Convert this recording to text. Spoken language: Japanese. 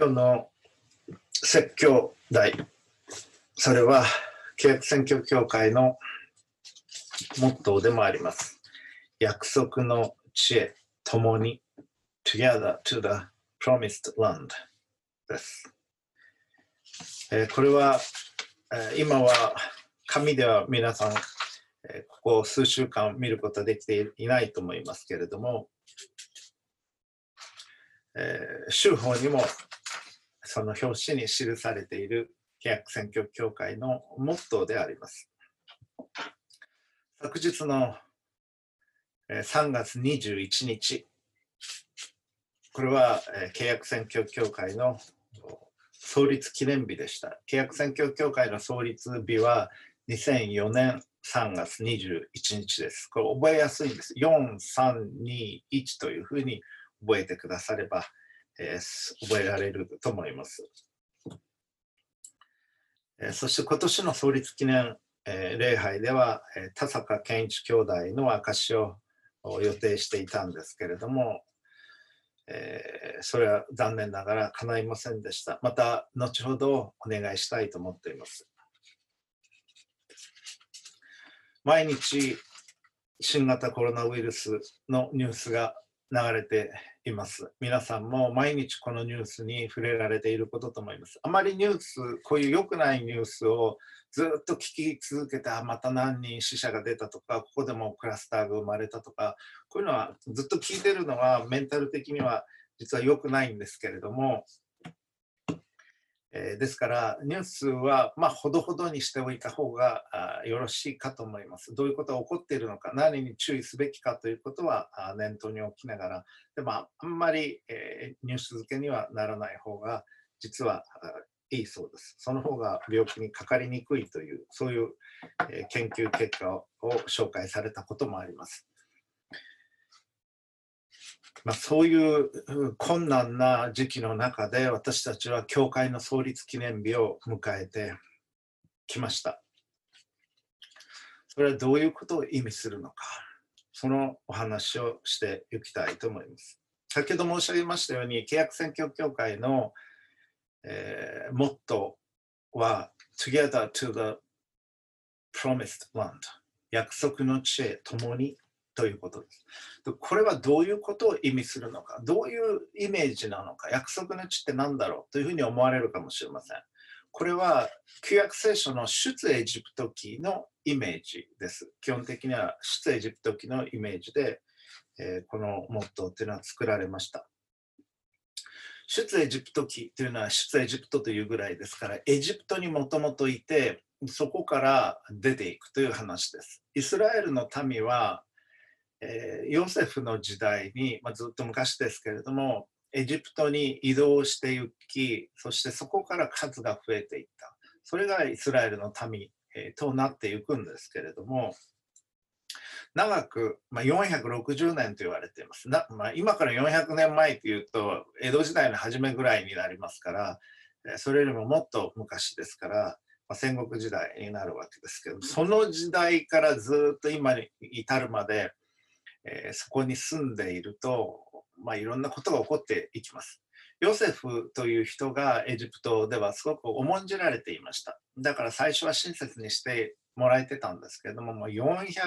今日の説教題、それは契約選挙協会のモットーでもあります。約束の地へ共に Together to the Promised Land です。えーこれは、えー今は紙では皆さん、えーここ数週間見ることはできていないと思いますけれども、えー州法にもその表紙に記されている契約選挙協会のモットーであります。昨日の3月21日、これは契約選挙協会の創立記念日でした。契約選挙協会の創立日は2004年3月21日です。これ覚えやすいんです。4321というふうに覚えてくだされば、えー覚えられると思います。えーそして今年の創立記念、えー礼拝では、えー田坂健一兄弟の証を予定していたんですけれども、えーそれは残念ながら叶いませんでした。また後ほどお願いしたいと思っています。毎日新型コロナウイルスのニュースが流れています。皆さんも毎日このニュースに触れられていることと思います。あまりニュース、こういう良くないニュースをずっと聞き続けて、また何人死者が出たとか、ここでもクラスターが生まれたとか、こういうのはずっと聞いてるのはメンタル的には実は良くないんですけれども、えーですからニュースはまあほどほどにしておいた方がよろしいかと思います。どういうことが起こっているのか、何に注意すべきかということは念頭に置きながら、でもあんまり、えーニュース付けにはならない方が実はいいそうです。その方が病気にかかりにくいという、そういう、えー研究結果を紹介されたこともあります。まあ、そういう困難な時期の中で私たちは教会の創立記念日を迎えてきました。それはどういうことを意味するのか、そのお話をしていきたいと思います。先ほど申し上げましたように、契約選挙協会の、えーモットーは Together to the Promised Land 約束の地へ共にということです。これはどういうことを意味するのか、どういうイメージなのか、約束の地って何だろうというふうに思われるかもしれません。これは旧約聖書の出エジプト記のイメージです。基本的には出エジプト記のイメージで、えーこのモットーというのは作られました。出エジプト記というのは出エジプトというぐらいですから、エジプトにもともといて、そこから出ていくという話です。イスラエルの民は、えーヨセフの時代に、まあ、ずっと昔ですけれども、エジプトに移動していき、そしてそこから数が増えていった。それがイスラエルの民、えーとなっていくんですけれども、長く、まあ、460年と言われています。なまあ、今から400年前というと、江戸時代の初めぐらいになりますから、それよりももっと昔ですから、まあ、戦国時代になるわけですけど、その時代からずっと今に至るまで、えーそこに住んでいると、まあ、いろんなことが起こっていきます。ヨセフという人がエジプトではすごく重んじられていました。だから最初は親切にしてもらえてたんですけれども、もう400